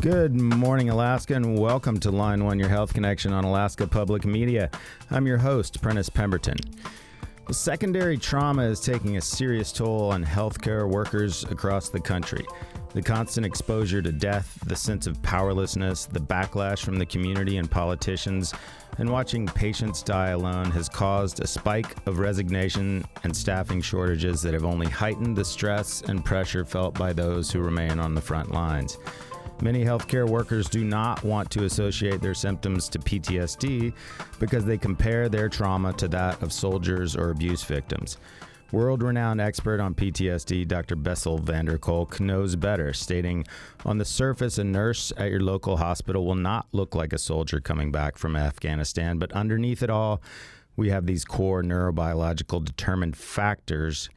Good morning, Alaska, and welcome to Line One, your health connection on Alaska Public Media. I'm your host, Prentiss Pemberton. Secondary trauma is taking a serious toll on healthcare workers across the country. The constant exposure to death, the sense of powerlessness, the backlash from the community and politicians, and watching patients die alone has caused a spike of resignation and staffing shortages that have only heightened the stress and pressure felt by those who remain on the front lines. Many healthcare workers do not want to associate their symptoms to PTSD because they compare their trauma to that of soldiers or abuse victims. World renowned expert on PTSD, Dr. Bessel van der Kolk, knows better, stating On the surface, a nurse at your local hospital will not look like a soldier coming back from Afghanistan, but underneath it all, we have these core neurobiological determined factors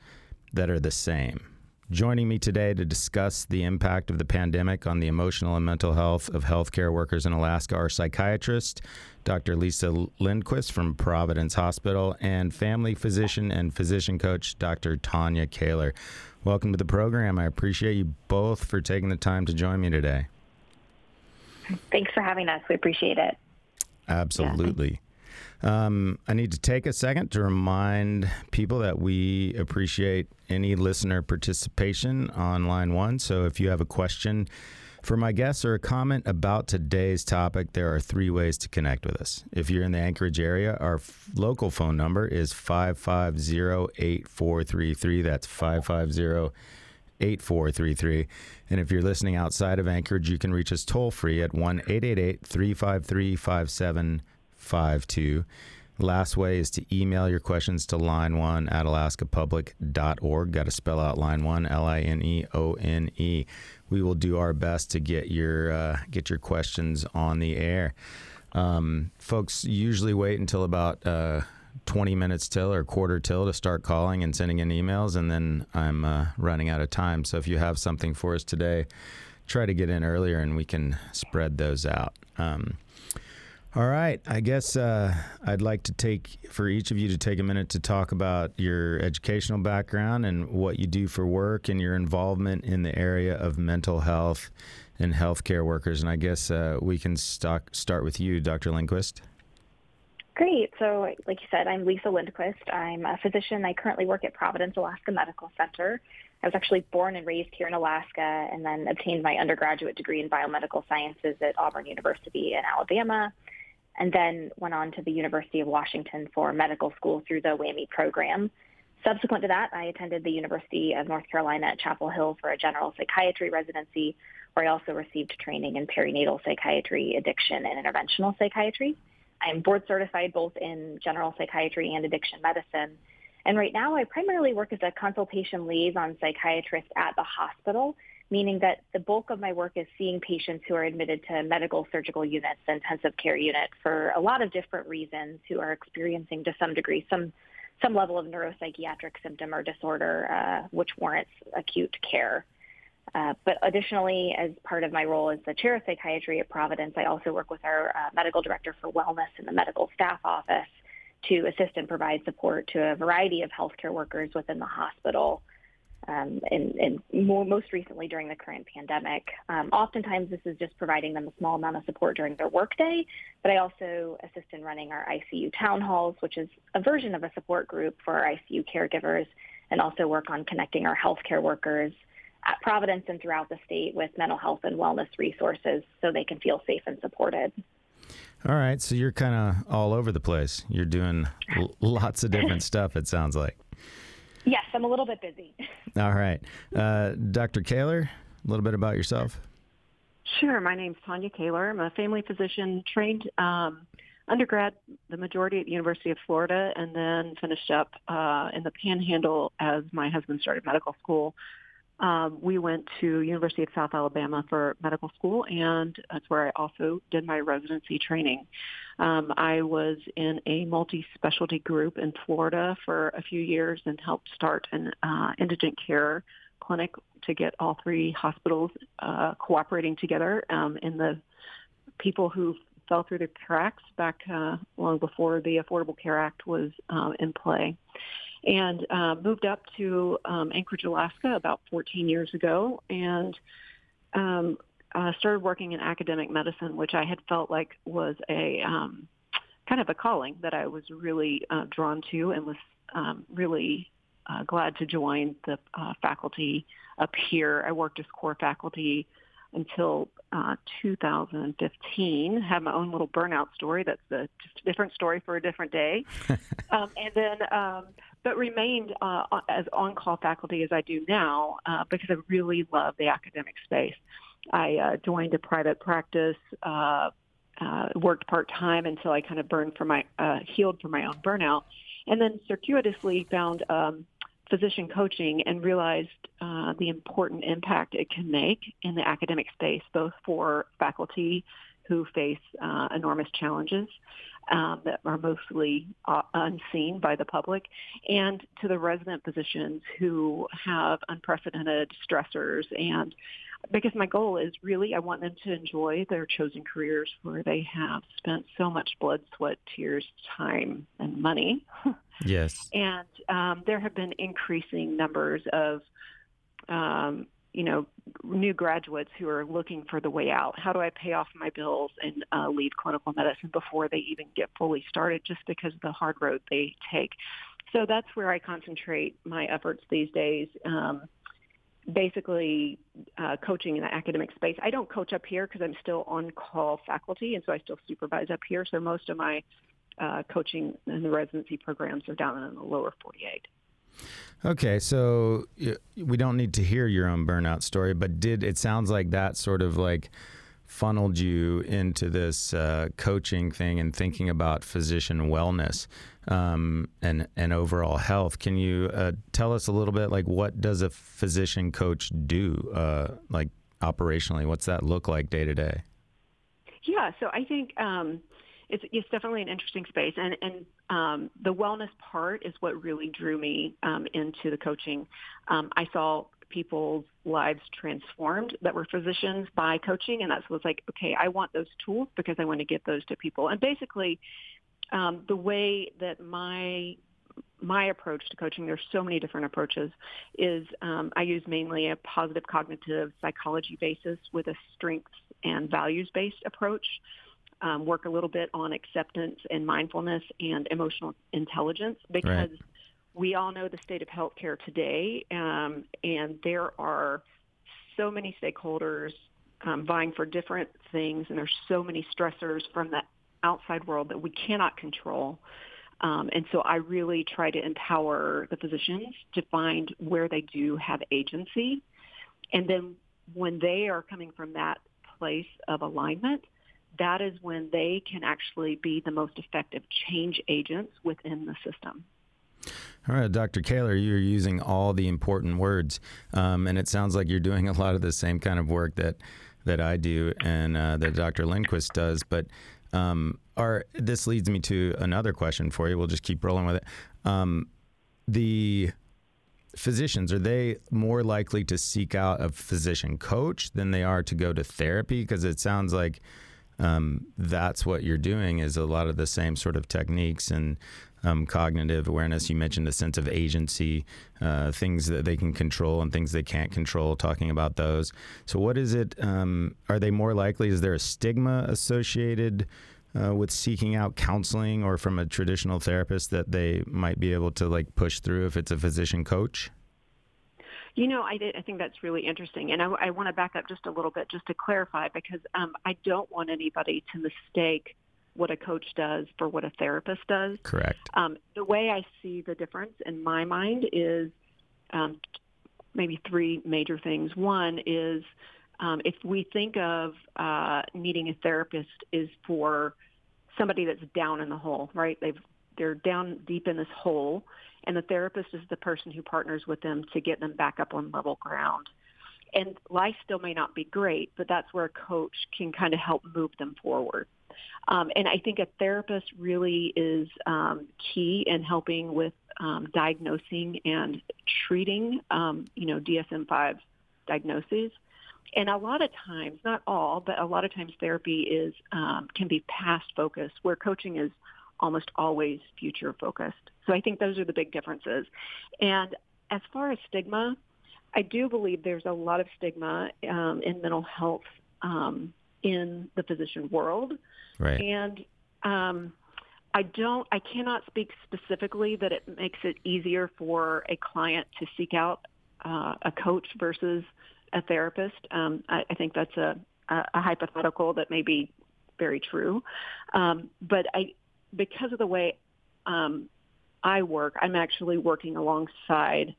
that are the same. Joining me today to discuss the impact of the pandemic on the emotional and mental health of healthcare workers in Alaska are psychiatrist Dr. Lisa Lindquist from Providence Hospital and family physician and physician coach Dr. Tonya Caylor. Welcome to the program. I appreciate you both for taking the time to join me today. Thanks for having us. We appreciate it. Absolutely. Um, I need to take a second to remind people that we appreciate any listener participation on line one. So if you have a question for my guests or a comment about today's topic, there are three ways to connect with us. If you're in the Anchorage area, our f- local phone number is 550 8433. That's 550 8433. And if you're listening outside of Anchorage, you can reach us toll free at 1 888 353 5752. Last way is to email your questions to line1 at alaskapublic.org. Got to spell out line one, L I N E O N E. We will do our best to get your uh, get your questions on the air. Um, folks usually wait until about uh, 20 minutes till or quarter till to start calling and sending in emails, and then I'm uh, running out of time. So if you have something for us today, try to get in earlier and we can spread those out. Um, all right. I guess uh, I'd like to take for each of you to take a minute to talk about your educational background and what you do for work and your involvement in the area of mental health and healthcare workers. And I guess uh, we can stock, start with you, Dr. Lindquist. Great. So, like you said, I'm Lisa Lindquist. I'm a physician. I currently work at Providence Alaska Medical Center. I was actually born and raised here in Alaska and then obtained my undergraduate degree in biomedical sciences at Auburn University in Alabama and then went on to the University of Washington for medical school through the WWAMI program. Subsequent to that, I attended the University of North Carolina at Chapel Hill for a general psychiatry residency, where I also received training in perinatal psychiatry, addiction, and interventional psychiatry. I am board certified both in general psychiatry and addiction medicine. And right now, I primarily work as a consultation liaison psychiatrist at the hospital meaning that the bulk of my work is seeing patients who are admitted to medical surgical units, intensive care unit for a lot of different reasons who are experiencing to some degree some some level of neuropsychiatric symptom or disorder uh, which warrants acute care. Uh, but additionally, as part of my role as the chair of psychiatry at Providence, I also work with our uh, medical director for wellness in the medical staff office to assist and provide support to a variety of healthcare workers within the hospital um, and, and more, most recently during the current pandemic. Um, oftentimes, this is just providing them a small amount of support during their workday, but I also assist in running our ICU town halls, which is a version of a support group for our ICU caregivers, and also work on connecting our healthcare workers at Providence and throughout the state with mental health and wellness resources so they can feel safe and supported. All right, so you're kind of all over the place. You're doing lots of different stuff, it sounds like. Yes, I'm a little bit busy. All right. Uh, Dr. Caylor, a little bit about yourself. Sure. My name's Tonya Caylor. I'm a family physician trained um, undergrad, the majority at the University of Florida, and then finished up uh, in the Panhandle as my husband started medical school. Um, we went to University of South Alabama for medical school, and that's where I also did my residency training. Um, I was in a multi-specialty group in Florida for a few years and helped start an uh, indigent care clinic to get all three hospitals uh, cooperating together um, in the people who fell through the cracks back uh, long before the Affordable Care Act was uh, in play and uh, moved up to um, Anchorage, Alaska about 14 years ago. And um, uh, started working in academic medicine, which I had felt like was a um, kind of a calling that I was really uh, drawn to and was um, really uh, glad to join the uh, faculty up here. I worked as core faculty until uh, 2015. Had my own little burnout story. That's a a different story for a different day. um, and then, um, but remained uh, as on-call faculty as I do now uh, because I really love the academic space. I uh, joined a private practice. Uh, uh, worked part time until I kind of burned for my uh, healed from my own burnout, and then circuitously found um, physician coaching and realized the important impact it can make in the academic space, both for faculty who face enormous challenges um, that are mostly uh, unseen by the public, and to the resident physicians who have unprecedented stressors and because my goal is really I want them to enjoy their chosen careers where they have spent so much blood, sweat, tears, time, and money. Yes. and um, there have been increasing numbers of, um, you know, new graduates who are looking for the way out. How do I pay off my bills and uh, leave clinical medicine before they even get fully started just because of the hard road they take? So that's where I concentrate my efforts these days. Um, basically uh, coaching in the academic space. I don't coach up here because I'm still on call faculty, and so I still supervise up here. So most of my uh, coaching and the residency programs are down in the lower 48. Okay, so we don't need to hear your own burnout story, but did it sounds like that sort of like funneled you into this uh, coaching thing and thinking about physician wellness um, and and overall health? Can you uh, tell us a little bit like what does a physician coach do, uh, like operationally? What's that look like day to day? Yeah, so I think. Um, it's, it's definitely an interesting space, and and um, the wellness part is what really drew me um, into the coaching. Um, I saw people's lives transformed that were physicians by coaching, and that was like, okay, I want those tools because I want to get those to people. And basically, um, the way that my my approach to coaching, there's so many different approaches, is um, I use mainly a positive cognitive psychology basis with a strengths and values-based approach um, work a little bit on acceptance and mindfulness and emotional intelligence because right. we all know the state of healthcare today, um, and there are so many stakeholders um, vying for different things, and there's so many stressors from the outside world that we cannot control. Um, and so I really try to empower the physicians to find where they do have agency. And then when they are coming from that place of alignment, that is when they can actually be the most effective change agents within the system. All right, Dr. Caylor, you're using all the important words, um, and it sounds like you're doing a lot of the same kind of work that that I do and uh, that Dr. Lindquist does. But um, are, this leads me to another question for you. We'll just keep rolling with it. Um, the physicians are they more likely to seek out a physician coach than they are to go to therapy? Because it sounds like um, that's what you're doing is a lot of the same sort of techniques and um, cognitive awareness. You mentioned a sense of agency, uh, things that they can control and things they can't control, talking about those. So, what is it? Um, are they more likely? Is there a stigma associated uh, with seeking out counseling or from a traditional therapist that they might be able to like push through if it's a physician coach? You know, I, did, I think that's really interesting, and I, I want to back up just a little bit just to clarify because um, I don't want anybody to mistake what a coach does for what a therapist does. Correct. Um, the way I see the difference in my mind is um, maybe three major things. One is um, if we think of uh, needing a therapist is for somebody that's down in the hole, right? They've they're down deep in this hole and the therapist is the person who partners with them to get them back up on level ground. And life still may not be great, but that's where a coach can kind of help move them forward. Um, and I think a therapist really is um, key in helping with um, diagnosing and treating, um, you know, DSM-5 diagnoses. And a lot of times, not all, but a lot of times therapy is um, can be past focused, where coaching is almost always future focused. So I think those are the big differences. And as far as stigma, I do believe there's a lot of stigma um, in mental health um, in the physician world. Right. And um, I don't, I cannot speak specifically that it makes it easier for a client to seek out uh, a coach versus a therapist. Um, I, I, think that's a, a, a, hypothetical that may be very true. Um, but I, because of the way um, I work, I'm actually working alongside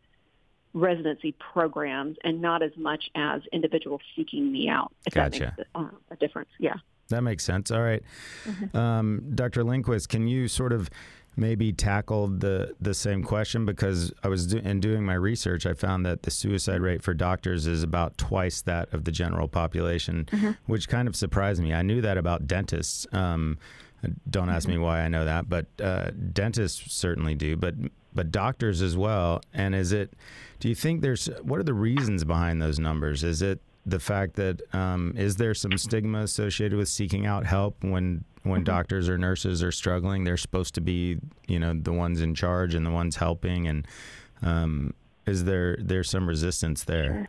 residency programs and not as much as individuals seeking me out. If gotcha. that makes a, a difference. Yeah. That makes sense. All right. mm-hmm. um, Dr. Lindquist, can you sort of maybe tackle the the same question because I was do, in doing my research, I found that the suicide rate for doctors is about twice that of the general population, mm-hmm. which kind of surprised me. I knew that about dentists. Um, don't ask mm-hmm. me why I know that, but uh, dentists certainly do. But but doctors as well. And is it? Do you think there's what are the reasons behind those numbers? Is it the fact that um, is there some stigma associated with seeking out help when when mm-hmm. doctors or nurses are struggling? They're supposed to be you know the ones in charge and the ones helping. And um, is there there's some resistance there?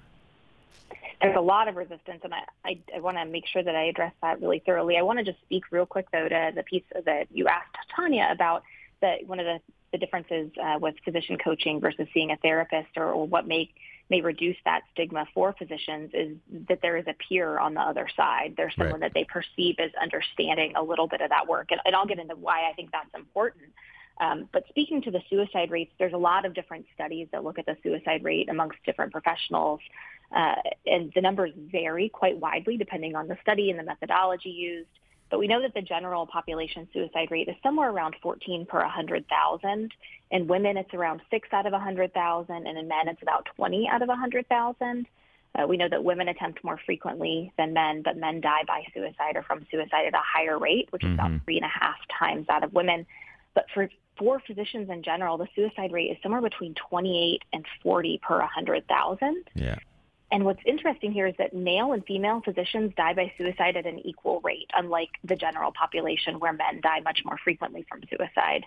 There's a lot of resistance, and I, I, I want to make sure that I address that really thoroughly. I want to just speak real quick, though, to the piece that you asked Tonya about that one of the the differences uh, with physician coaching versus seeing a therapist or, or what may may reduce that stigma for physicians is that there is a peer on the other side. There's someone right. that they perceive as understanding a little bit of that work. And, and I'll get into why I think that's important. Um, but speaking to the suicide rates, there's a lot of different studies that look at the suicide rate amongst different professionals. Uh, and the numbers vary quite widely depending on the study and the methodology used. But we know that the general population suicide rate is somewhere around 14 per 100,000. In women, it's around 6 out of 100,000, and in men, it's about 20 out of 100,000. Uh, we know that women attempt more frequently than men, but men die by suicide or from suicide at a higher rate, which is mm-hmm. about three and a half times that of women. But for for physicians in general, the suicide rate is somewhere between 28 and 40 per 100,000. Yeah. And what's interesting here is that male and female physicians die by suicide at an equal rate, unlike the general population where men die much more frequently from suicide.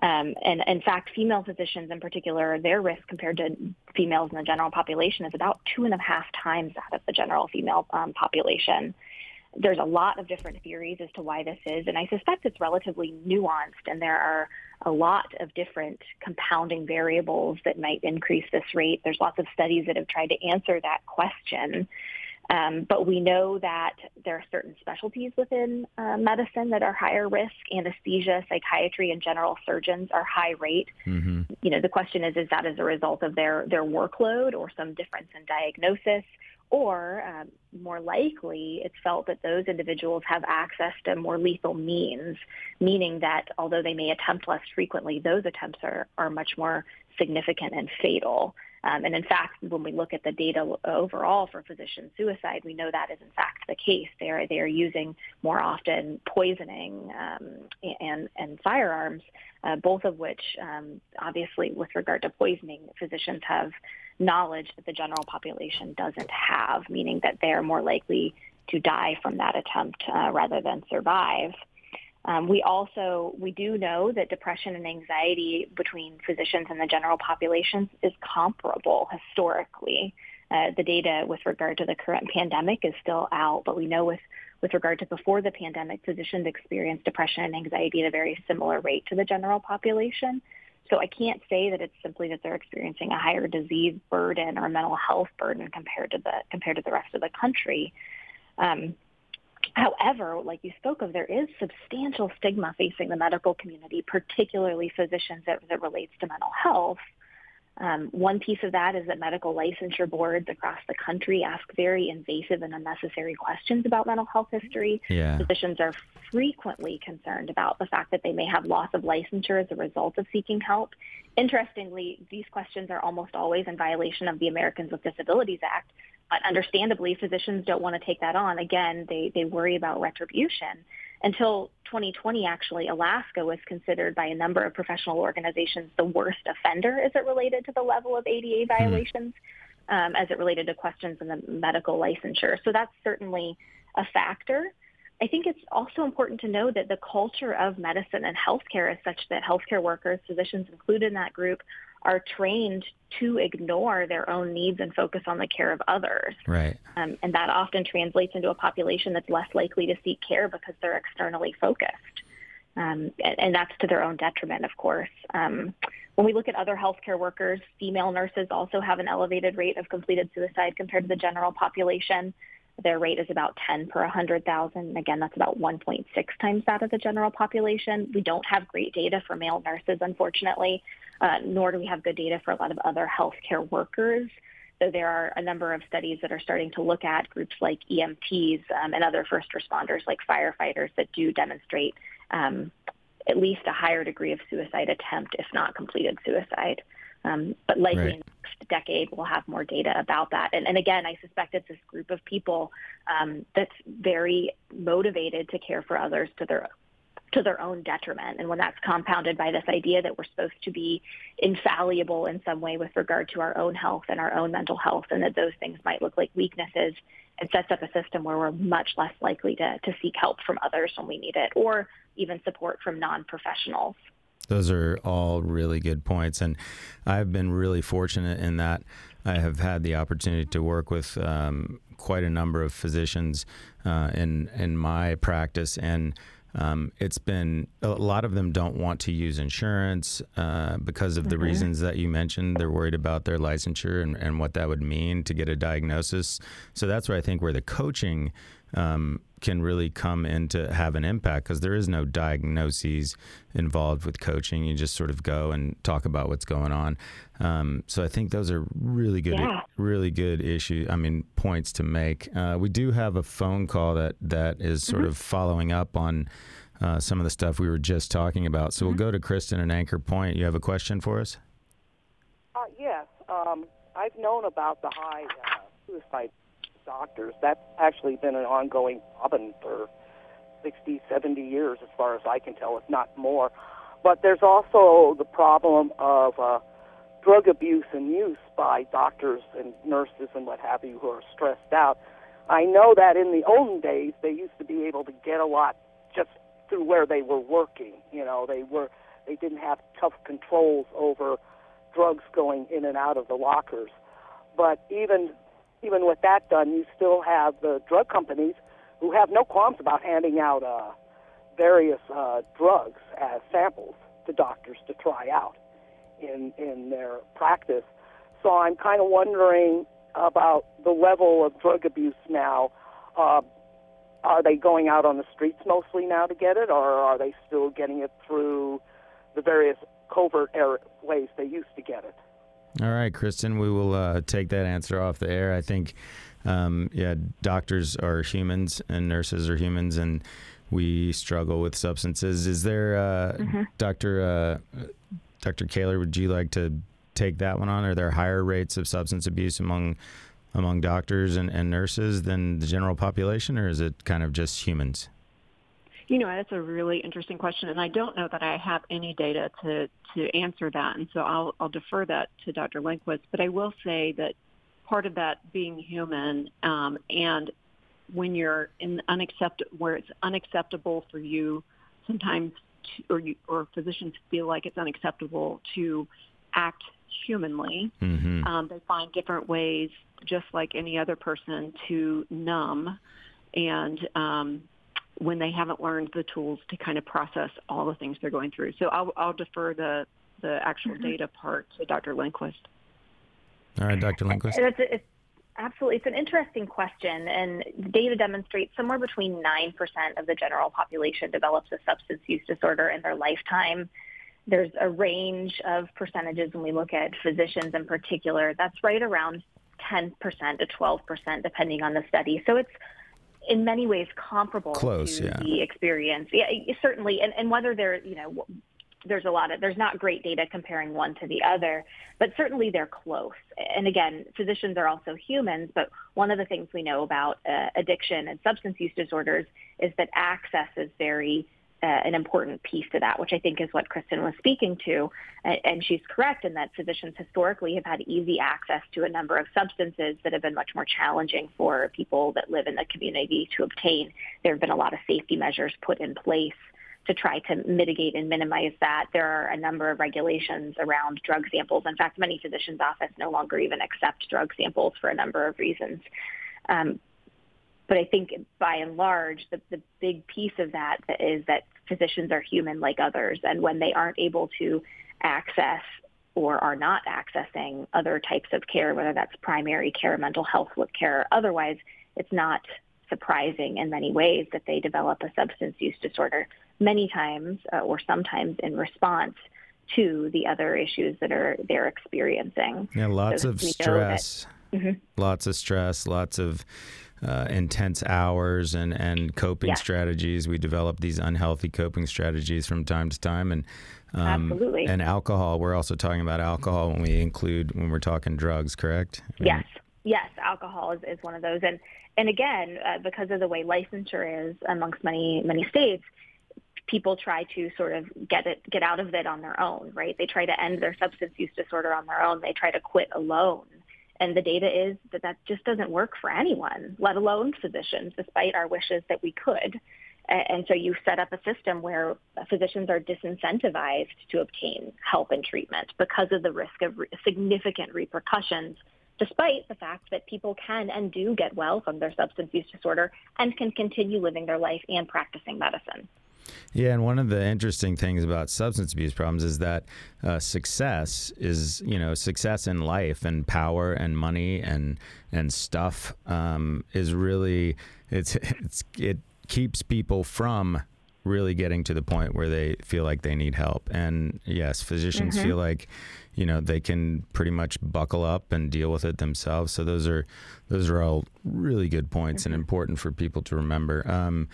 Um, and in fact, female physicians in particular, their risk compared to females in the general population is about two and a half times that of the general female um, population there's a lot of different theories as to why this is, and I suspect it's relatively nuanced, and there are a lot of different compounding variables that might increase this rate. There's lots of studies that have tried to answer that question. Um, but we know that there are certain specialties within uh, medicine that are higher risk. Anesthesia, psychiatry, and general surgeons are high rate. Mm-hmm. You know, the question is, is that as a result of their, their workload or some difference in diagnosis? Or um, more likely, it's felt that those individuals have access to more lethal means, meaning that although they may attempt less frequently, those attempts are, are much more significant and fatal. Um, and in fact, when we look at the data overall for physician suicide, we know that is in fact the case. They are they are using more often poisoning um, and and firearms, uh, both of which, um, obviously, with regard to poisoning, physicians have knowledge that the general population doesn't have, meaning that they're more likely to die from that attempt uh, rather than survive. Um, we also we do know that depression and anxiety between physicians and the general population is comparable historically. Uh, the data with regard to the current pandemic is still out, but we know with with regard to before the pandemic, physicians experienced depression and anxiety at a very similar rate to the general population. So I can't say that it's simply that they're experiencing a higher disease burden or mental health burden compared to the compared to the rest of the country. Um, However, like you spoke of, there is substantial stigma facing the medical community, particularly physicians as it relates to mental health. Um, one piece of that is that medical licensure boards across the country ask very invasive and unnecessary questions about mental health history. Yeah. Physicians are frequently concerned about the fact that they may have loss of licensure as a result of seeking help. Interestingly, these questions are almost always in violation of the Americans with Disabilities Act, but understandably, physicians don't want to take that on. Again, they, they worry about retribution. Until 2020, actually, Alaska was considered by a number of professional organizations the worst offender as it related to the level of ADA hmm. violations, mm-hmm. um, as it related to questions in the medical licensure. So that's certainly a factor. I think it's also important to know that the culture of medicine and healthcare is such that healthcare workers, physicians included in that group, are trained to ignore their own needs and focus on the care of others. Right. Um, and that often translates into a population that's less likely to seek care because they're externally focused. Um, and, and, that's to their own detriment, of course. Um, when we look at other healthcare workers, female nurses also have an elevated rate of completed suicide compared to the general population. Their rate is about 10 per 100,000. Again, that's about 1.6 times that of the general population. We don't have great data for male nurses, unfortunately, uh, nor do we have good data for a lot of other healthcare workers. So there are a number of studies that are starting to look at groups like EMTs um, and other first responders like firefighters that do demonstrate um, at least a higher degree of suicide attempt, if not completed suicide. Um, but likely right. In the next decade, we'll have more data about that. And, and again, I suspect it's this group of people um, that's very motivated to care for others to their to their own detriment. And when that's compounded by this idea that we're supposed to be infallible in some way with regard to our own health and our own mental health, and that those things might look like weaknesses, it sets up a system where we're much less likely to, to seek help from others when we need it, or even support from non-professionals. Those are all really good points. And I've been really fortunate in that I have had the opportunity to work with um, quite a number of physicians uh, in, in my practice. And um, it's been a lot of them don't want to use insurance uh, because of the mm-hmm. reasons that you mentioned. They're worried about their licensure and, and what that would mean to get a diagnosis. So that's where I think where the coaching um, can really come in to have an impact because there is no diagnoses involved with coaching. You just sort of go and talk about what's going on. Um, so I think those are really good, yeah. really good issue. I mean, points to make. Uh, we do have a phone call that that is sort mm-hmm. of following up on. Uh, some of the stuff we were just talking about. So mm-hmm. we'll go to Kristen and Anchor Point. You have a question for us? Uh, yes. Um, I've known about the high uh, suicide doctors. That's actually been an ongoing problem for 60, 70 years, as far as I can tell, if not more. But there's also the problem of uh, drug abuse and use by doctors and nurses and what have you who are stressed out. I know that in the olden days they used to be able to get a lot just through where they were working. You know, they were they didn't have tough controls over drugs going in and out of the lockers. But even even with that done, you still have the drug companies who have no qualms about handing out uh, various uh, drugs as samples to doctors to try out in in their practice. So I'm kind of wondering about the level of drug abuse now. Uh, are they going out on the streets mostly now to get it, or are they still getting it through the various covert ways they used to get it? All right, Kristen, we will uh, take that answer off the air. I think, um, yeah, doctors are humans and nurses are humans, and we struggle with substances. Is there, uh, mm-hmm. Doctor uh, Doctor Caylor? Would you like to take that one on? Are there higher rates of substance abuse among among doctors and, and nurses than the general population, or is it kind of just humans? You know, that's a really interesting question, and I don't know that I have any data to, to answer that, and so I'll, I'll defer that to Dr. Lindquist. But I will say that part of that being human um, and when you're in unaccept where it's unacceptable for you sometimes to, or you or physicians feel like it's unacceptable to act humanly mm-hmm. um, they find different ways just like any other person to numb and um, when they haven't learned the tools to kind of process all the things they're going through. So I'll, I'll defer the, the actual mm-hmm. data part to Dr. Lindquist. All right, Dr. Lindquist. It's, it's, absolutely. It's an interesting question, and data demonstrates somewhere between 9% of the general population develops a substance use disorder in their lifetime. There's a range of percentages when we look at physicians in particular. That's right around 10% to 12%, depending on the study. So it's in many ways comparable Close, to yeah. the experience. Yeah, certainly. And, and whether they're, you know, there's a lot of there's not great data comparing one to the other, but certainly they're close. And again, physicians are also humans, but one of the things we know about uh, addiction and substance use disorders is that access is very uh, an important piece to that, which I think is what Kristen was speaking to. And she's correct in that physicians historically have had easy access to a number of substances that have been much more challenging for people that live in the community to obtain. There have been a lot of safety measures put in place to try to mitigate and minimize that. There are a number of regulations around drug samples. In fact, many physicians' offices no longer even accept drug samples for a number of reasons. Um, but I think by and large, the, the big piece of that is that physicians are human like others. And when they aren't able to access or are not accessing other types of care, whether that's primary care, mental health care, otherwise, it's not surprising in many ways that they develop a substance use disorder many times uh, or sometimes in response to the other issues that are they're experiencing. Yeah, lots so of stress. Mm-hmm. Lots of stress, lots of uh, intense hours and, and coping yes. strategies. We develop these unhealthy coping strategies from time to time, and um, absolutely. And alcohol. We're also talking about alcohol when we include when we're talking drugs. Correct? I mean, yes. Yes, alcohol is, is one of those, and and again, uh, because of the way licensure is amongst many many states, people try to sort of get it get out of it on their own, right? They try to end their substance use disorder on their own. They try to quit alone. And the data is that that just doesn't work for anyone, let alone physicians, despite our wishes that we could. And so you set up a system where physicians are disincentivized to obtain help and treatment because of the risk of re- significant repercussions, despite the fact that people can and do get well from their substance use disorder and can continue living their life and practicing medicine. Yeah, and one of the interesting things about substance abuse problems is that uh, success is, you know, success in life and power and money and and stuff um, is really it's it's it keeps people from really getting to the point where they feel like they need help. And yes, physicians mm-hmm. feel like, you know, they can pretty much buckle up and deal with it themselves. So those are those are all really good points mm-hmm. and important for people to remember. Um,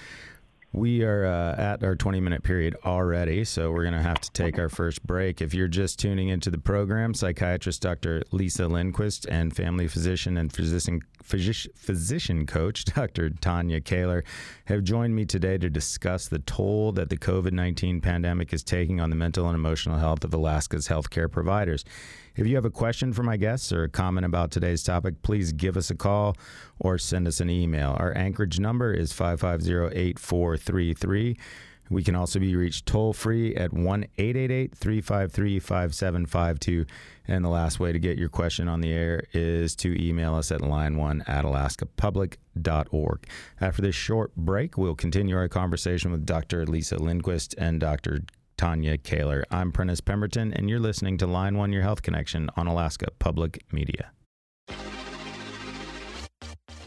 we are uh, at our 20 minute period already, so we're going to have to take our first break. If you're just tuning into the program, psychiatrist Dr. Lisa Lindquist and family physician and physician, physician coach Dr. Tonya Caylor have joined me today to discuss the toll that the COVID 19 pandemic is taking on the mental and emotional health of Alaska's healthcare providers. If you have a question for my guests or a comment about today's topic, please give us a call or send us an email. Our Anchorage number is 550 8433. We can also be reached toll free at 1 888 353 5752. And the last way to get your question on the air is to email us at line1 at alaskapublic.org. After this short break, we'll continue our conversation with Dr. Lisa Lindquist and Dr. Tonya Caylor. I'm Prentiss Pemberton, and you're listening to Line One Your Health Connection on Alaska Public Media.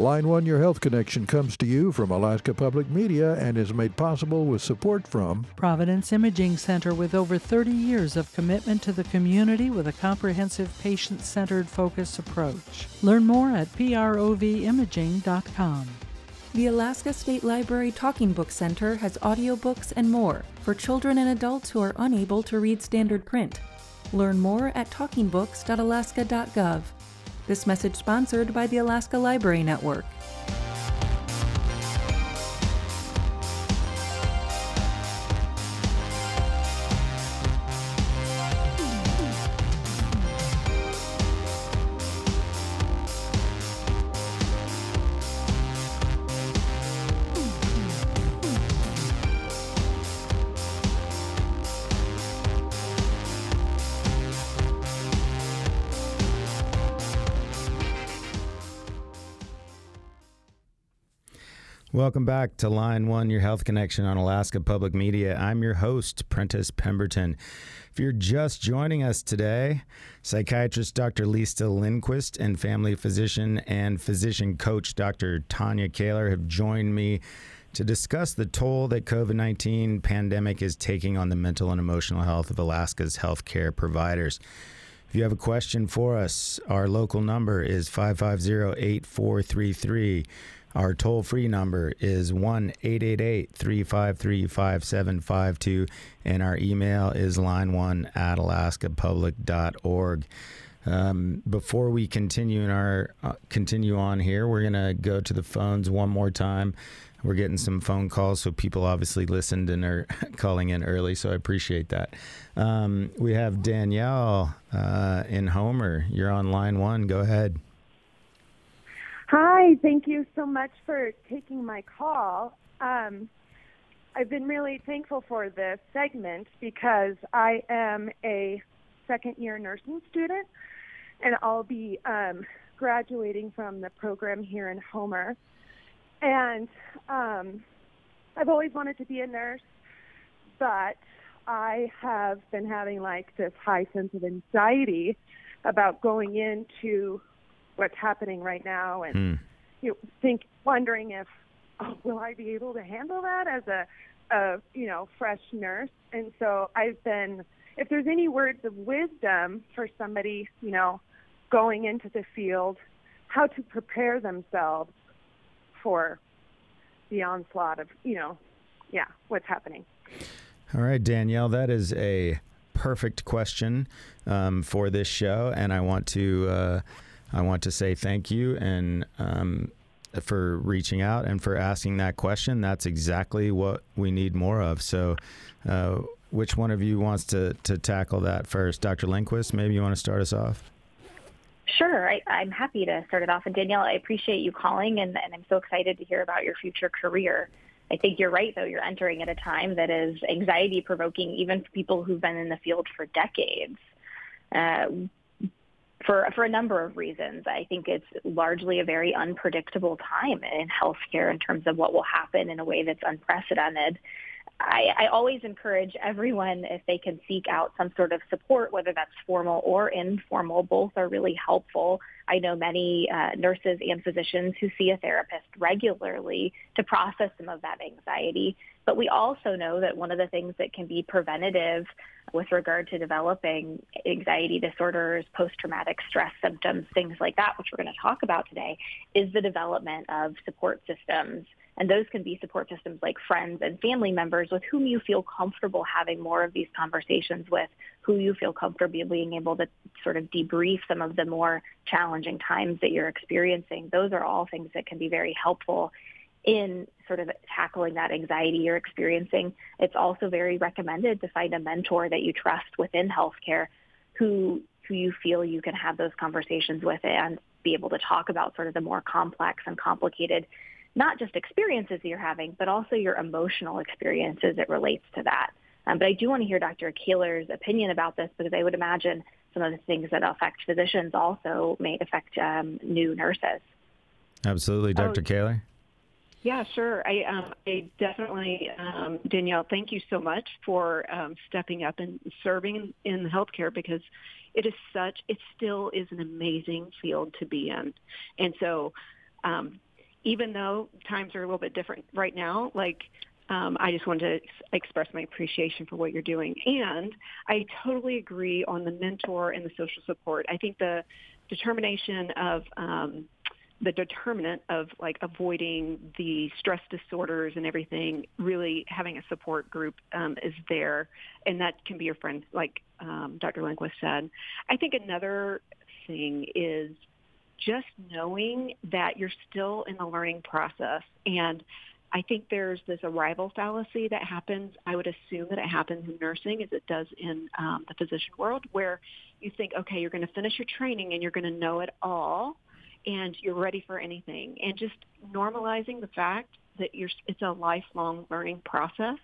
Line One Your Health Connection comes to you from Alaska Public Media and is made possible with support from Providence Imaging Center with over 30 years of commitment to the community with a comprehensive patient centered focus approach. Learn more at provimaging.com. The Alaska State Library Talking Book Center has audiobooks and more for children and adults who are unable to read standard print. Learn more at talkingbooks.alaska.gov. This message sponsored by the Alaska Library Network. Welcome back to Line One, your health connection on Alaska Public Media. I'm your host, Prentiss Pemberton. If you're just joining us today, psychiatrist Dr. Lisa Lindquist and family physician and physician coach Dr. Tonya Caylor have joined me to discuss the toll that COVID-19 pandemic is taking on the mental and emotional health of Alaska's healthcare providers. If you have a question for us, our local number is 550 8433. Our toll free number is 1 888 353 5752, and our email is line1 at alaskapublic.org. Um, before we continue in our uh, continue on here, we're gonna go to the phones one more time. We're getting some phone calls, so people obviously listened and are calling in early. So I appreciate that. Um, we have Danielle uh, in Homer. You're on line one. Go ahead. Hi, thank you so much for taking my call. Um, I've been really thankful for this segment because I am a second year nursing student and I'll be um, graduating from the program here in Homer. And um, I've always wanted to be a nurse, but I have been having like this high sense of anxiety about going into what's happening right now and Hmm. you know, think wondering if oh, will I be able to handle that as a, a you know fresh nurse and so I've been if there's any words of wisdom for somebody you know going into the field how to prepare themselves for the onslaught of you know yeah what's happening All right, Danielle, that is a perfect question um, for this show, and I want to uh, I want to say thank you and um, for reaching out and for asking that question. That's exactly what we need more of. So, uh, which one of you wants to to tackle that first, Dr. Lindquist? Maybe you want to start us off. Sure, I, I'm happy to start it off. And Danielle, I appreciate you calling, and, and I'm so excited to hear about your future career. I think you're right, though. You're entering at a time that is anxiety provoking, even for people who've been in the field for decades. Uh, for for a number of reasons, I think it's largely a very unpredictable time in healthcare in terms of what will happen in a way that's unprecedented. I, I always encourage everyone if they can seek out some sort of support, whether that's formal or informal. Both are really helpful. I know many uh, nurses and physicians who see a therapist regularly to process some of that anxiety. But we also know that one of the things that can be preventative with regard to developing anxiety disorders, post-traumatic stress symptoms, things like that, which we're going to talk about today, is the development of support systems and those can be support systems like friends and family members with whom you feel comfortable having more of these conversations with, who you feel comfortable being able to sort of debrief some of the more challenging times that you're experiencing. Those are all things that can be very helpful in sort of tackling that anxiety you're experiencing. It's also very recommended to find a mentor that you trust within healthcare who who you feel you can have those conversations with and be able to talk about sort of the more complex and complicated not just experiences that you're having, but also your emotional experiences that relates to that. Um, but I do want to hear Dr. Caylor's opinion about this because I would imagine some of the things that affect physicians also may affect um, new nurses. Absolutely, Dr. Oh, Caylor. Yeah, sure. I, um, I definitely, um, Danielle, thank you so much for um, stepping up and serving in healthcare because it is such, it still is an amazing field to be in. And so um, even though times are a little bit different right now, like um, I just wanted to ex- express my appreciation for what you're doing. And I totally agree on the mentor and the social support. I think the determination of um, the determinant of like avoiding the stress disorders and everything, really having a support group um, is there, and that can be your friend, like um, Dr. Lindquist said. I think another thing is just knowing that you're still in the learning process and I think there's this arrival fallacy that happens. I would assume that it happens in nursing as it does in um, the physician world, where you think, okay, you're going to finish your training and you're going to know it all, and you're ready for anything. And just normalizing the fact that you're, it's a lifelong learning process.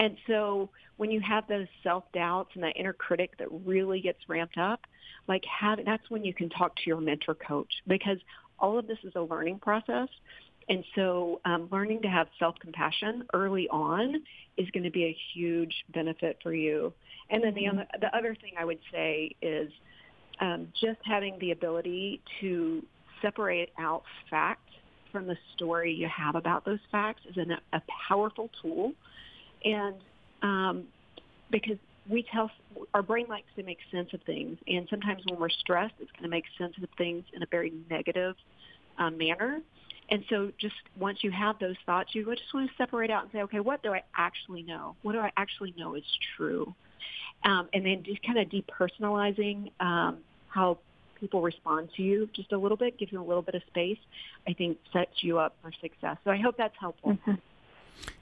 And so when you have those self-doubts and that inner critic that really gets ramped up, like that's when you can talk to your mentor coach because all of this is a learning process. And so um, learning to have self-compassion early on is going to be a huge benefit for you. And then the other, the other thing I would say is um, just having the ability to separate out fact from the story you have about those facts is an, a powerful tool. And um, because we tell our brain likes to make sense of things, and sometimes when we're stressed, it's going to make sense of things in a very negative uh, manner. And so just once you have those thoughts, you just want to separate out and say, okay, what do I actually know? What do I actually know is true? Um, and then just kind of depersonalizing um, how people respond to you just a little bit, gives you a little bit of space, I think sets you up for success. So I hope that's helpful. Mm-hmm.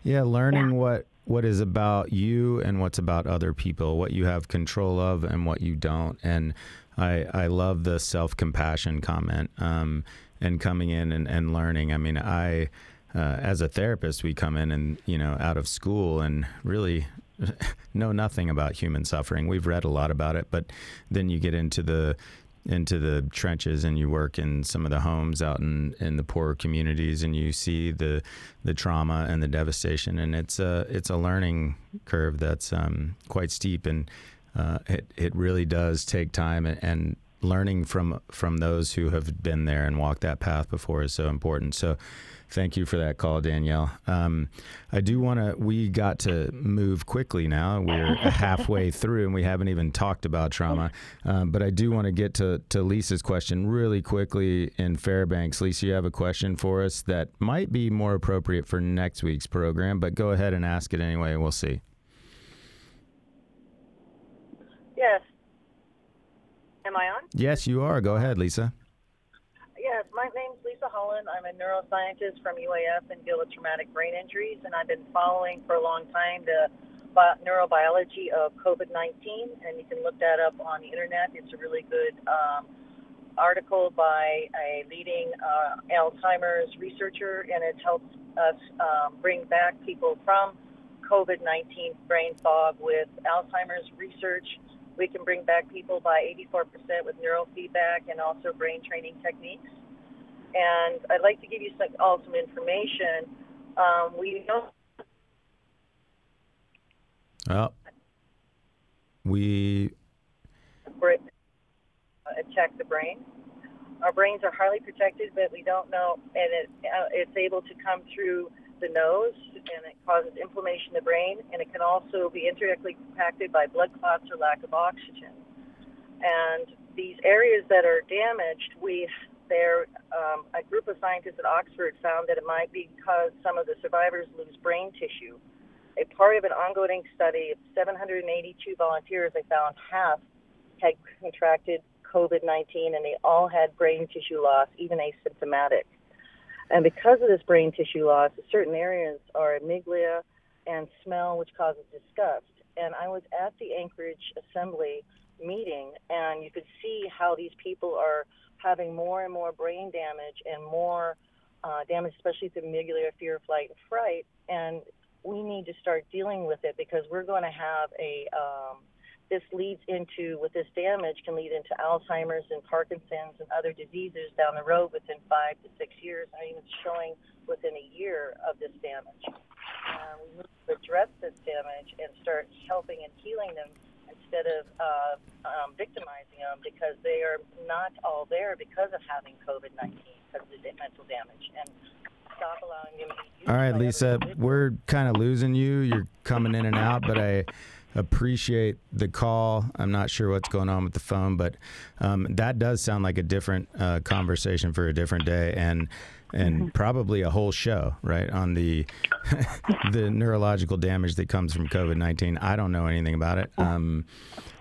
Yeah, learning Yeah. what what is about you and what's about other people, what you have control of and what you don't. And I I love the self compassion comment um, and coming in and, and learning. I mean, I uh, as a therapist, we come in and you know out of school and really know nothing about human suffering. We've read a lot about it, but then you get into the into the trenches and you work in some of the homes out in, in the poorer communities and you see the the trauma and the devastation and it's a it's a learning curve that's um, quite steep and uh, it it really does take time and, and learning from from those who have been there and walked that path before is so important. So Thank you for that call, Danielle. Um, I do want to. We got to move quickly now. We're halfway through, and we haven't even talked about trauma. Um, but I do want to get to to Lisa's question really quickly in Fairbanks. Lisa, you have a question for us that might be more appropriate for next week's program, but go ahead and ask it anyway. We'll see. Yes. Am I on? Yes, you are. Go ahead, Lisa. Yes, my name's Holland. I'm a neuroscientist from UAF and deal with traumatic brain injuries, and I've been following for a long time the neurobiology of COVID 19, and you can look that up on the internet. It's a really good um, article by a leading uh, Alzheimer's researcher, and it helps us um, bring back people from COVID 19 brain fog with Alzheimer's research we can bring back people by 84% with neurofeedback and also brain training techniques. And I'd like to give you some, all some information. Um, we know. Well, we attack the brain. Our brains are highly protected, but we don't know, and it, uh, it's able to come through the nose and it causes inflammation in the brain, and it can also be indirectly impacted by blood clots or lack of oxygen. And these areas that are damaged, we there um, a group of scientists at Oxford found that it might be because some of the survivors lose brain tissue. A part of an ongoing study of 782 volunteers, they found half had contracted COVID-19, and they all had brain tissue loss, even asymptomatic. And because of this brain tissue loss, certain areas are amygdala and smell, which causes disgust. And I was at the Anchorage Assembly meeting, and you could see how these people are having more and more brain damage and more uh, damage, especially to amygdala, fear, flight, and fright. And we need to start dealing with it because we're going to have a um, this leads into, with this damage, can lead into Alzheimer's and Parkinson's and other diseases down the road within five to six years. Mean, it's showing within a year of this damage. Um, we need to address this damage and start helping and healing them instead of uh, um, victimizing them because they are not all there because of having COVID 19, because of the mental damage. And stop allowing them to All right, Lisa, we're kind of losing you. You're coming in and out, but I appreciate the call. I'm not sure what's going on with the phone, but um, that does sound like a different uh, conversation for a different day, and and mm-hmm. probably a whole show, right, on the the neurological damage that comes from COVID-19. I don't know anything about it. Um,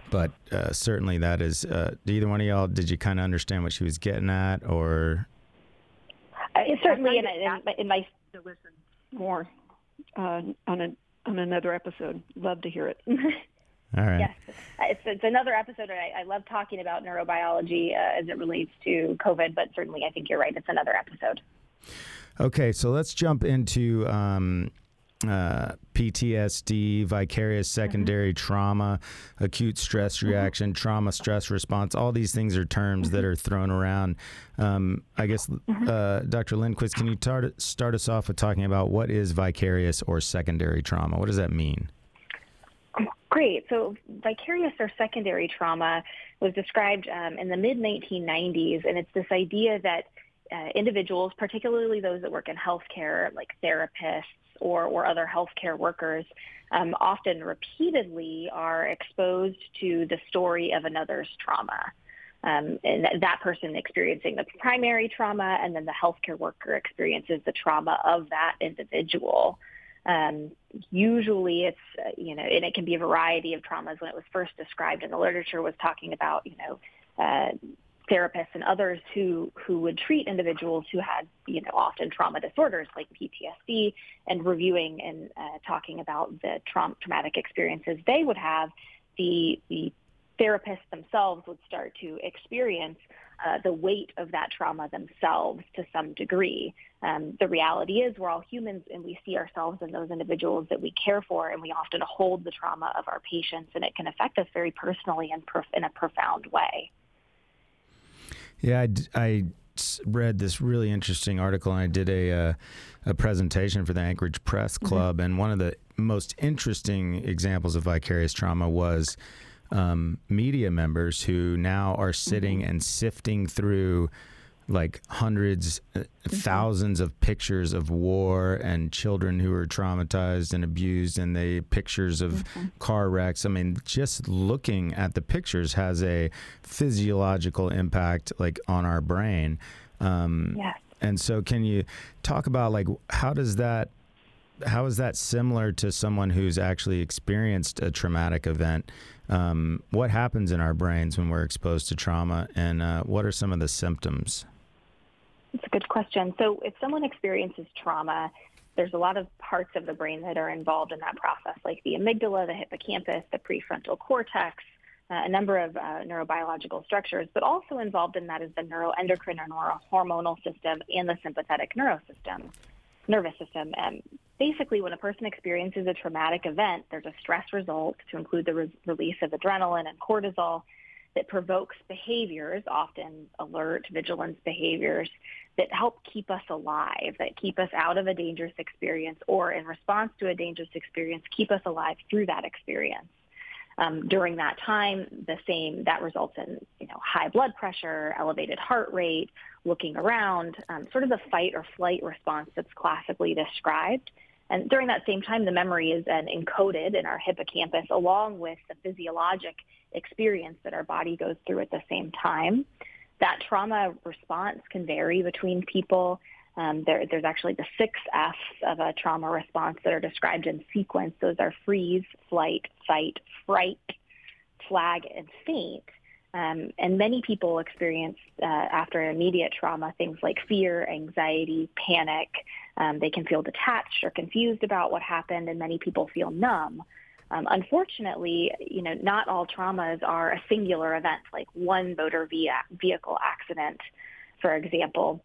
but uh, certainly that is. Uh, either one of y'all, did you kind of understand what she was getting at, or? Uh, certainly, in, in, in my to listen more uh, on a on another episode. Love to hear it. All right. Yes, it's, it's another episode. I, I love talking about neurobiology uh, as it relates to COVID, but certainly I think you're right. It's another episode. Okay, so let's jump into um, uh, PTSD, vicarious mm-hmm. secondary mm-hmm. trauma, acute stress mm-hmm. reaction, mm-hmm. trauma stress response. All these things are terms that mm-hmm. are thrown around. Um, I guess, mm-hmm. uh, Dr. Lindquist, can you tar- start us off with talking about what is vicarious or secondary trauma? What does that mean? Great. So, vicarious or secondary trauma was described um, in the mid 1990s, and it's this idea that uh, individuals, particularly those that work in healthcare, like therapists, or, or other healthcare workers um, often repeatedly are exposed to the story of another's trauma. Um, and that person experiencing the primary trauma, and then the healthcare worker experiences the trauma of that individual. Um, usually, it's uh, you know, and it can be a variety of traumas. When it was first described in the literature, was talking about you know uh, therapists and others who who would treat individuals who had you know often trauma disorders like PTSD and reviewing and uh, talking about the tra- traumatic experiences they would have the the therapists themselves would start to experience uh, the weight of that trauma themselves to some degree. Um, the reality is we're all humans and we see ourselves in those individuals that we care for and we often hold the trauma of our patients and it can affect us very personally and prof- in a profound way. Yeah, I, I read this really interesting article and I did a, uh, a presentation for the Anchorage Press mm-hmm. Club. Mm-hmm. And one of the most interesting examples of vicarious trauma was um, media members who now are sitting mm-hmm. and sifting through like hundreds, uh, mm-hmm. thousands of pictures of war and children who are traumatized and abused, and the pictures of mm-hmm. car wrecks. I mean, just looking at the pictures has a physiological impact, like on our brain. Um, yes. And so, can you talk about like how does that? How is that similar to someone who's actually experienced a traumatic event? Um, what happens in our brains when we're exposed to trauma, and uh, what are some of the symptoms? It's a good question. So, if someone experiences trauma, there's a lot of parts of the brain that are involved in that process, like the amygdala, the hippocampus, the prefrontal cortex, uh, a number of uh, neurobiological structures, but also involved in that is the neuroendocrine or neurohormonal system and the sympathetic nervous system. Nervous system. And basically, when a person experiences a traumatic event, there's a stress result to include the re- release of adrenaline and cortisol that provokes behaviors, often alert, vigilance behaviors, that help keep us alive, that keep us out of a dangerous experience, or in response to a dangerous experience, keep us alive through that experience. Um, during that time, the same that results in you know high blood pressure, elevated heart rate, looking around, um, sort of the fight or flight response that's classically described. And during that same time, the memory is then encoded in our hippocampus along with the physiologic experience that our body goes through at the same time. That trauma response can vary between people. Um, there, there's actually the six F's of a trauma response that are described in sequence. Those are freeze, flight, fight, fright, flag, and faint. Um, and many people experience uh, after immediate trauma things like fear, anxiety, panic. Um, they can feel detached or confused about what happened, and many people feel numb. Um, unfortunately, you know, not all traumas are a singular event, like one motor vehicle accident, for example.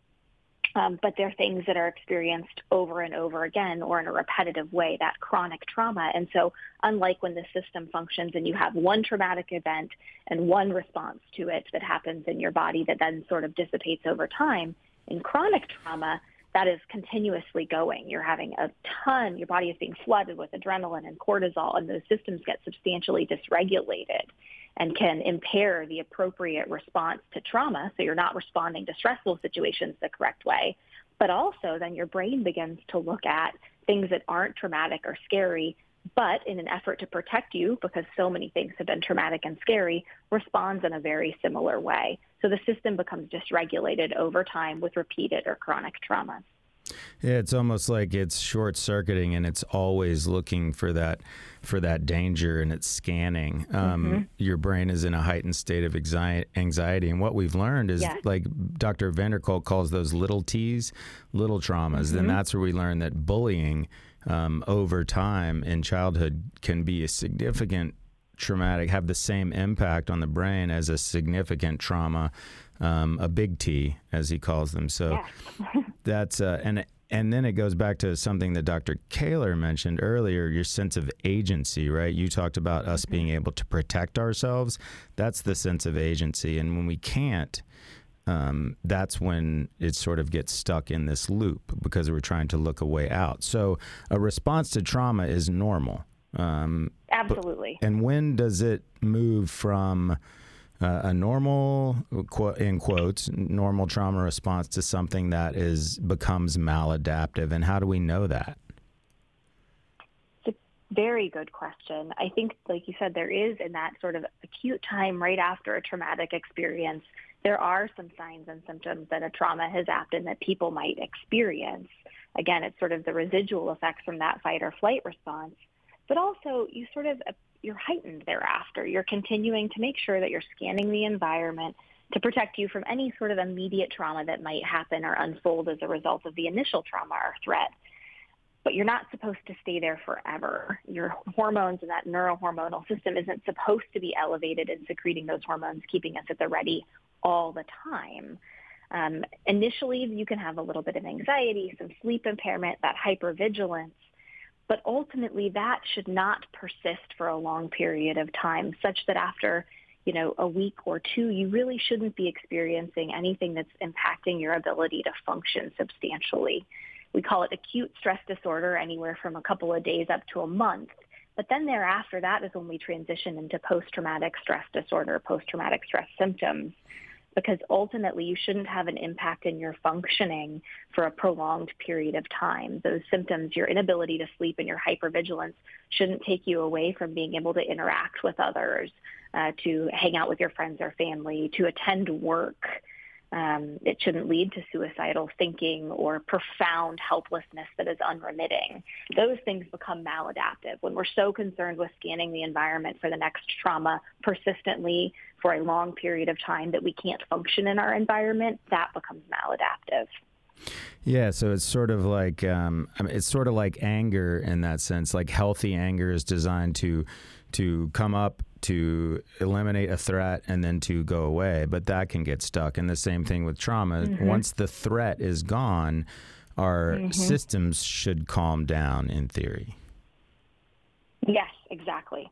Um, but they're things that are experienced over and over again or in a repetitive way, that chronic trauma. And so, unlike when the system functions and you have one traumatic event and one response to it that happens in your body that then sort of dissipates over time, in chronic trauma, that is continuously going. You're having a ton, your body is being flooded with adrenaline and cortisol, and those systems get substantially dysregulated and can impair the appropriate response to trauma. So you're not responding to stressful situations the correct way. But also, then your brain begins to look at things that aren't traumatic or scary, but in an effort to protect you, because so many things have been traumatic and scary, responds in a very similar way. So the system becomes dysregulated over time with repeated or chronic traumas. Yeah, it's almost like it's short circuiting and it's always looking for that for that danger and it's scanning. Um, mm-hmm. Your brain is in a heightened state of anxiety. And what we've learned is like Dr. van der Kolk calls those little T's, little traumas. Mm-hmm. And that's where we learn that bullying um, over time in childhood can be a significant traumatic, have the same impact on the brain as a significant trauma um, a big T, as he calls them. So yeah. that's uh, and and then it goes back to something that Dr. Caylor mentioned earlier, your sense of agency, right? You talked about us being mm-hmm. able to protect ourselves. That's the sense of agency, and when we can't. Um, that's when it sort of gets stuck in this loop because we're trying to look a way out. So, a response to trauma is normal. Um, Absolutely. But, and when does it move from uh, a normal in quotes normal trauma response to something that is becomes maladaptive? And how do we know that? It's a very good question. I think like you said there is in that sort of acute time right after a traumatic experience there are some signs and symptoms that a trauma has happened that people might experience. Again it's sort of the residual effects from that fight or flight response but also you sort of you're heightened thereafter. You're continuing to make sure that you're scanning the environment to protect you from any sort of immediate trauma that might happen or unfold as a result of the initial trauma or threat. but you're not supposed to stay there forever. Your hormones and that neurohormonal system isn't supposed to be elevated and secreting those hormones, keeping us at the ready all the time. Um, initially, you can have a little bit of anxiety, some sleep impairment, that hypervigilance, but ultimately that should not persist for a long period of time, such that after you know, a week or two, you really shouldn't be experiencing anything that's impacting your ability to function substantially. We call it acute stress disorder, anywhere from a couple of days up to a month. But then thereafter, that is when we transition into post-traumatic stress disorder, post-traumatic stress symptoms, because ultimately you shouldn't have an impact in your functioning for a prolonged period of time. Those symptoms, your inability to sleep and your hypervigilance shouldn't take you away from being able to interact with others, uh, to hang out with your friends or family, to attend work. Um, it shouldn't lead to suicidal thinking or profound helplessness that is unremitting. Those things become maladaptive. When we're so concerned with scanning the environment for the next trauma persistently for a long period of time that we can't function in our environment, that becomes maladaptive. Yeah, so it's sort of like um, it's sort of like anger in that sense. Like healthy anger is designed to to come up to eliminate a threat and then to go away, but that can get stuck. And the same thing with trauma. Mm-hmm. Once the threat is gone, our mm-hmm. systems should calm down in theory. Yes, exactly.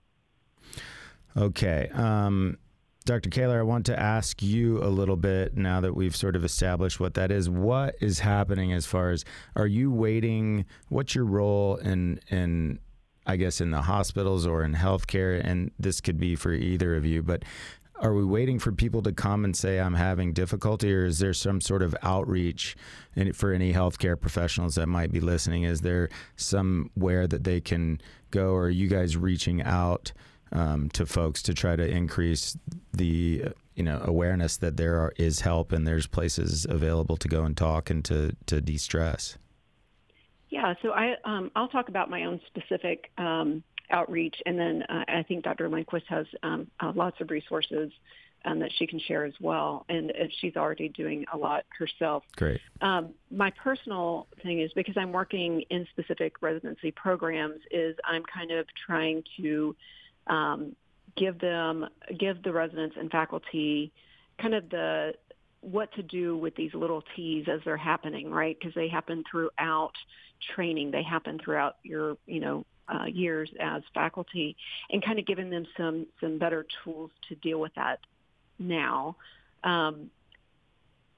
Okay. Um, Dr. Caylor, I want to ask you a little bit now that we've sort of established what that is. What is happening as far as are you waiting? What's your role in in I guess in the hospitals or in healthcare, and this could be for either of you, but are we waiting for people to come and say I'm having difficulty, or is there some sort of outreach for any healthcare professionals that might be listening? Is there somewhere that they can go, or are you guys reaching out um, to folks to try to increase the you know awareness that there are, is help and there's places available to go and talk and to to de stress? Yeah, so I um, I'll talk about my own specific um, outreach, and then uh, I think Dr. Lindquist has um, uh, lots of resources um, that she can share as well, and uh, she's already doing a lot herself. Great. Um, my personal thing is because I'm working in specific residency programs, is I'm kind of trying to um, give them give the residents and faculty kind of the what to do with these little T's as they're happening, right? Because they happen throughout training. They happen throughout your, you know, uh, years as faculty, and kind of giving them some some better tools to deal with that now. Um,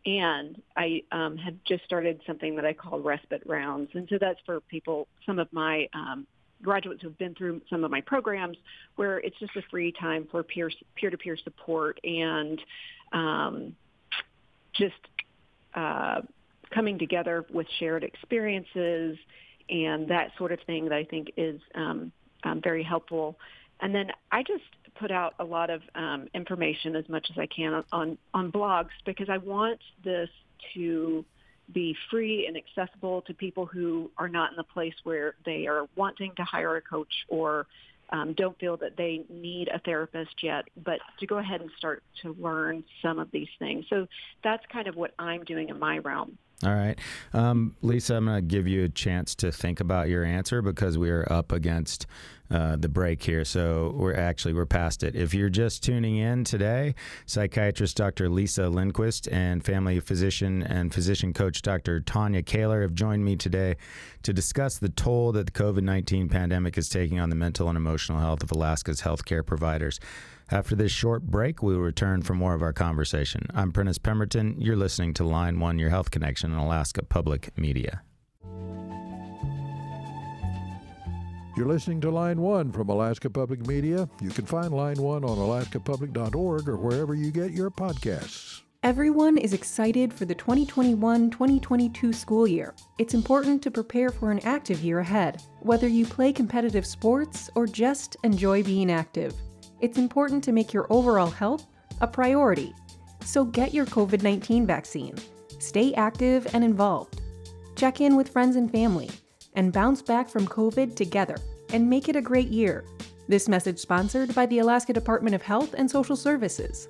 and I um, had just started something that I call respite rounds, and so that's for people. Some of my um, graduates who've been through some of my programs, where it's just a free time for peer peer to peer support and um, just uh, coming together with shared experiences and that sort of thing that I think is um, um, very helpful. And then I just put out a lot of um, information as much as I can on, on blogs because I want this to be free and accessible to people who are not in the place where they are wanting to hire a coach or um, don't feel that they need a therapist yet, but to go ahead and start to learn some of these things. So that's kind of what I'm doing in my realm. All right. Um, Lisa, I'm going to give you a chance to think about your answer because we are up against uh, the break here. So we're actually we're past it. If you're just tuning in today, psychiatrist Dr. Lisa Lindquist and family physician and physician coach Dr. Tonya Caylor have joined me today to discuss the toll that the COVID-19 pandemic is taking on the mental and emotional health of Alaska's healthcare providers. After this short break, we will return for more of our conversation. I'm Prentiss Pemberton. You're listening to Line One, your health connection in Alaska Public Media. You're listening to Line One from Alaska Public Media. You can find Line One on alaskapublic.org or wherever you get your podcasts. Everyone is excited for the 2021 2022 school year. It's important to prepare for an active year ahead, whether you play competitive sports or just enjoy being active it's important to make your overall health a priority. So get your COVID 19 vaccine, stay active and involved, check in with friends and family, and bounce back from COVID together and make it a great year. This message sponsored by the Alaska Department of Health and Social Services.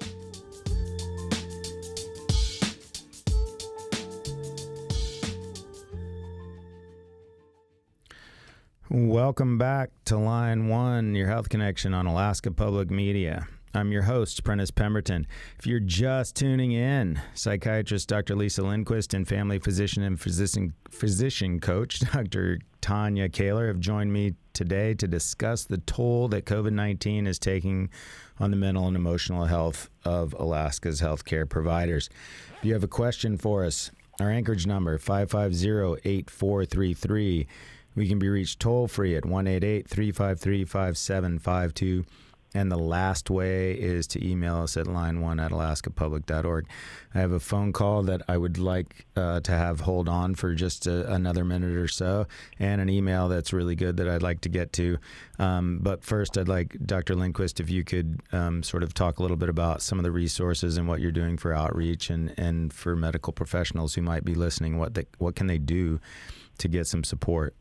Welcome back to Line One, your health connection on Alaska Public Media. I'm your host, Prentiss Pemberton. If you're just tuning in, psychiatrist Dr. Lisa Lindquist and family physician and physician, physician coach Dr. Tonya Caylor have joined me today to discuss the toll that COVID 19 is taking on the mental and emotional health of Alaska's healthcare providers. If you have a question for us, our Anchorage number 550 8433. We can be reached toll free at 188 353 5752. And the last way is to email us at line1 at alaskapublic.org. I have a phone call that I would like uh, to have hold on for just a, another minute or so, and an email that's really good that I'd like to get to. Um, but first, I'd like Dr. Lindquist, if you could um, sort of talk a little bit about some of the resources and what you're doing for outreach and, and for medical professionals who might be listening. What, they, what can they do to get some support?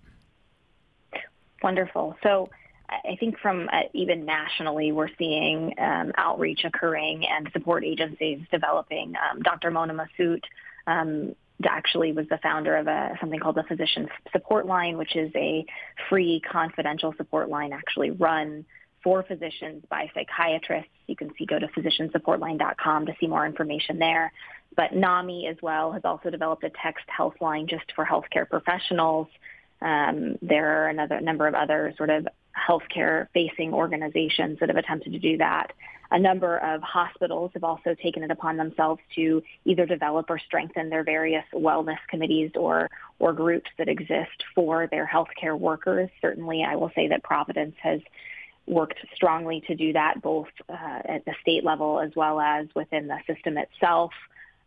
Wonderful. So, I think from uh, even nationally, we're seeing um, outreach occurring and support agencies developing. Um, Dr. Mona Masood um, actually was the founder of a, something called the Physician Support Line, which is a free confidential support line actually run for physicians by psychiatrists. You can see go to physiciansupportline.com to see more information there. But NAMI as well has also developed a text health line just for healthcare professionals. Um, there are another number of other sort of healthcare facing organizations that have attempted to do that. A number of hospitals have also taken it upon themselves to either develop or strengthen their various wellness committees or, or groups that exist for their healthcare workers. Certainly, I will say that Providence has worked strongly to do that both uh, at the state level as well as within the system itself.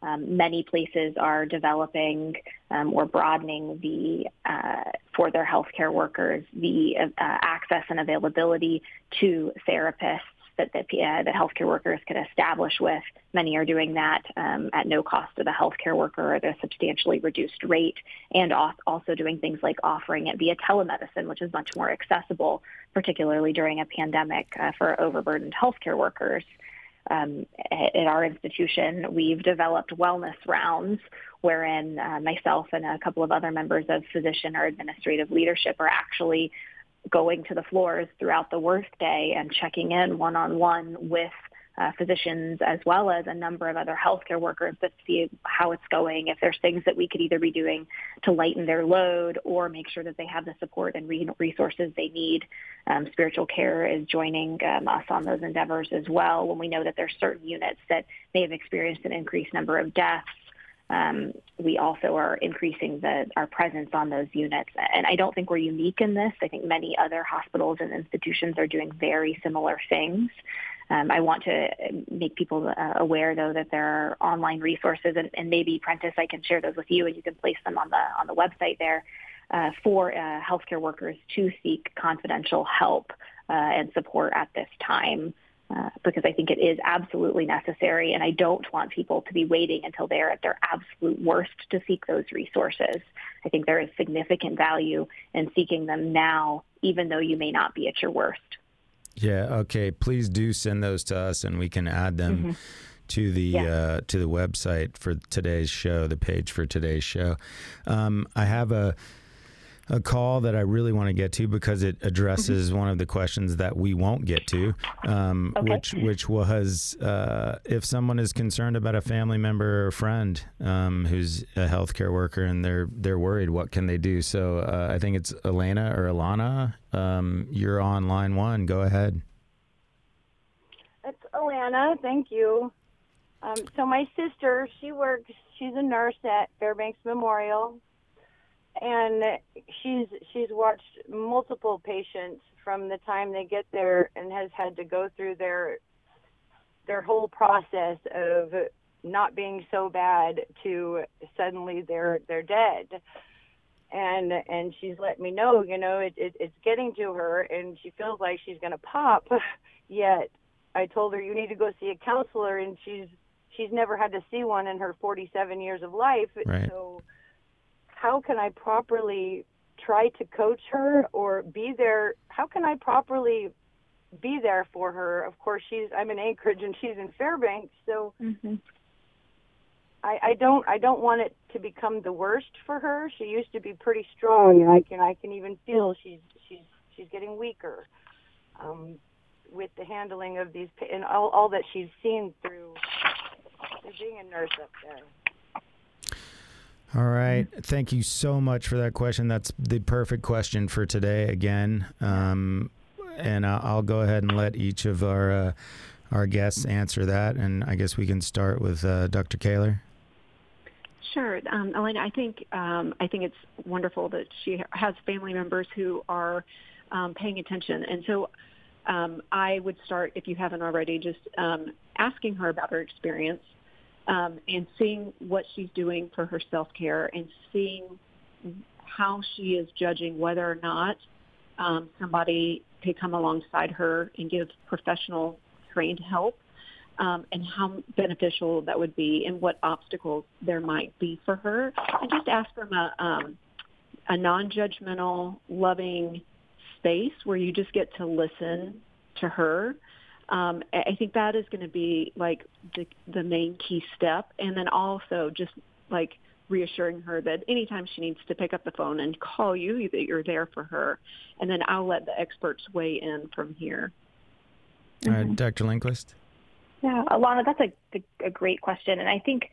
Um, many places are developing um, or broadening the uh, for their healthcare workers the uh, access and availability to therapists that the, uh, the healthcare workers can establish with. Many are doing that um, at no cost to the healthcare worker or at a substantially reduced rate, and also doing things like offering it via telemedicine, which is much more accessible, particularly during a pandemic uh, for overburdened healthcare workers um, at, our institution, we've developed wellness rounds wherein uh, myself and a couple of other members of physician or administrative leadership are actually going to the floors throughout the workday and checking in one-on-one with uh, physicians as well as a number of other healthcare workers to see how it's going, if there's things that we could either be doing to lighten their load or make sure that they have the support and resources they need. Um, spiritual care is joining um, us on those endeavors as well when we know that there's certain units that may have experienced an increased number of deaths. Um, we also are increasing the, our presence on those units. And I don't think we're unique in this. I think many other hospitals and institutions are doing very similar things. Um, I want to make people uh, aware, though, that there are online resources, and, and, maybe Prentiss, I can share those with you, and you can place them on the on the website there uh, for uh, healthcare workers to seek confidential help uh, and support at this time. Uh, because I think it is absolutely necessary, and I don't want people to be waiting until they're at their absolute worst to seek those resources. I think there is significant value in seeking them now, even though you may not be at your worst. Yeah. Okay. Please do send those to us, and we can add them mm-hmm. to the yeah. uh, to the website for today's show, the page for today's show. Um, I have a a call that I really want to get to because it addresses mm-hmm. one of the questions that we won't get to, um, okay. which which was uh, if someone is concerned about a family member or friend um, who's a healthcare worker and they're they're worried, what can they do? So uh, I think it's Elena or Alana. Um, you're on line one. Go ahead. It's Alana. Thank you. Um, so my sister, she works. She's a nurse at Fairbanks Memorial and she's she's watched multiple patients from the time they get there and has had to go through their their whole process of not being so bad to suddenly they're they're dead. And and she's let me know you know it, it it's getting to her and she feels like she's going to pop. Yet i told her you need to go see a counselor and she's she's never had to see one in her 47 years of life. Right. so how can I properly try to coach her or be there? How can I properly be there for her? Of course, she's I'm in Anchorage and she's in Fairbanks, so mm-hmm. I, I don't I don't want it to become the worst for her. She used to be pretty strong, and I can I can even feel she's she's she's getting weaker um, with the handling of these pa- and all, all that she's seen through being a nurse up there. All right. Thank you so much for that question. That's the perfect question for today again. Um, and I'll, go ahead and let each of our uh, our guests answer that. And I guess we can start with uh, Dr. Caylor. Sure, um, Elena. I think um, I think it's wonderful that she has family members who are um, paying attention, and so um, I would start if you haven't already, just um, asking her about her experience um, and seeing what she's doing for her self care, and seeing how she is judging whether or not um, somebody could come alongside her and give professional trained help um, and how beneficial that would be and what obstacles there might be for her. And just ask from a, um, a non-judgmental, loving space where you just get to listen to her. Um, I think that is going to be like the, the main key step. And then also just like reassuring her that anytime she needs to pick up the phone and call you, that you're there for her. And then I'll let the experts weigh in from here. All right, Dr. Lindquist. Yeah, Alana, that's a, a, a great question. And I think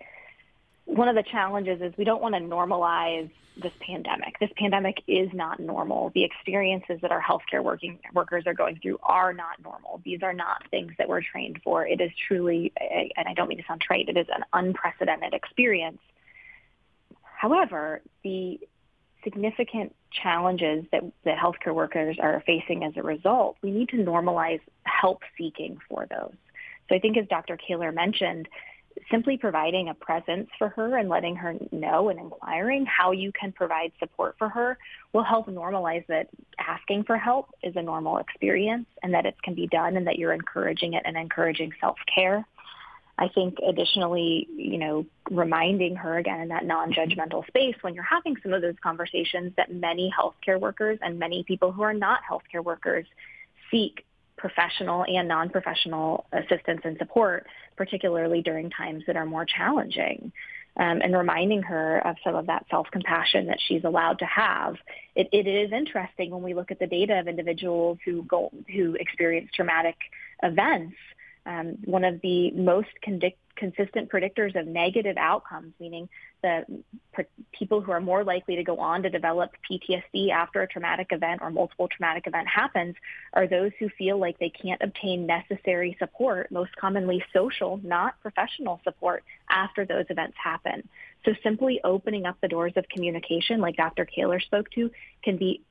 one of the challenges is we don't want to normalize this pandemic. This pandemic is not normal. The experiences that our healthcare working workers are going through are not normal. These are not things that we're trained for. It is truly, and I don't mean to sound trite, it is an unprecedented experience. However, the significant challenges that the healthcare workers are facing as a result, we need to normalize help seeking for those. So I think as Dr. Caylor mentioned, simply providing a presence for her and letting her know and inquiring how you can provide support for her will help normalize that asking for help is a normal experience and that it can be done and that you're encouraging it and encouraging self-care. I think additionally, you know, reminding her again in that non-judgmental space when you're having some of those conversations that many healthcare workers and many people who are not healthcare workers seek professional and non-professional assistance and support, particularly during times that are more challenging. Um, and reminding her of some of that self-compassion that she's allowed to have. It, it is interesting when we look at the data of individuals who go who experience traumatic events um, one of the most condic- consistent predictors of negative outcomes, meaning the people who are more likely to go on to develop PTSD after a traumatic event or multiple traumatic event happens, are those who feel like they can't obtain necessary support, most commonly social, not professional support, after those events happen. So simply opening up the doors of communication, like Dr. Caylor spoke to, can be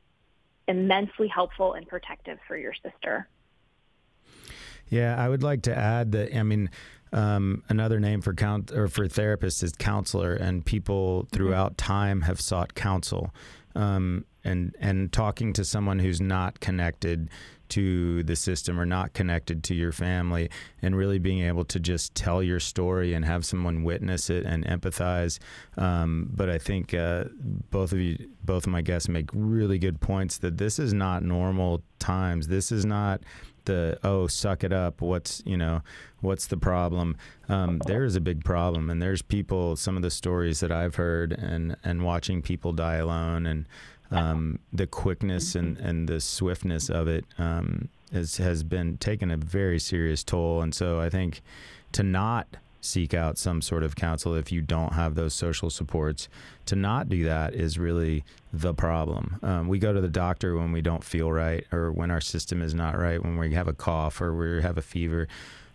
immensely helpful and protective for your sister. Yeah, I would like to add that. I mean, um, another name for count or for therapist is counselor, and people mm-hmm. throughout time have sought counsel. Um, and and talking to someone who's not connected to the system or not connected to your family and really being able to just tell your story and have someone witness it and empathize um, but i think uh, both of you both of my guests make really good points that this is not normal times this is not the oh suck it up. What's you know what's the problem? Um, there is a big problem and there's people some of the stories that i've heard and and watching people die alone and um, the quickness and and the swiftness of it um, has has been taken a very serious toll. And so i think to not seek out some sort of counsel if you don't have those social supports. To not do that is really the problem. Um, we go to the doctor when we don't feel right or when our system is not right, when we have a cough or we have a fever.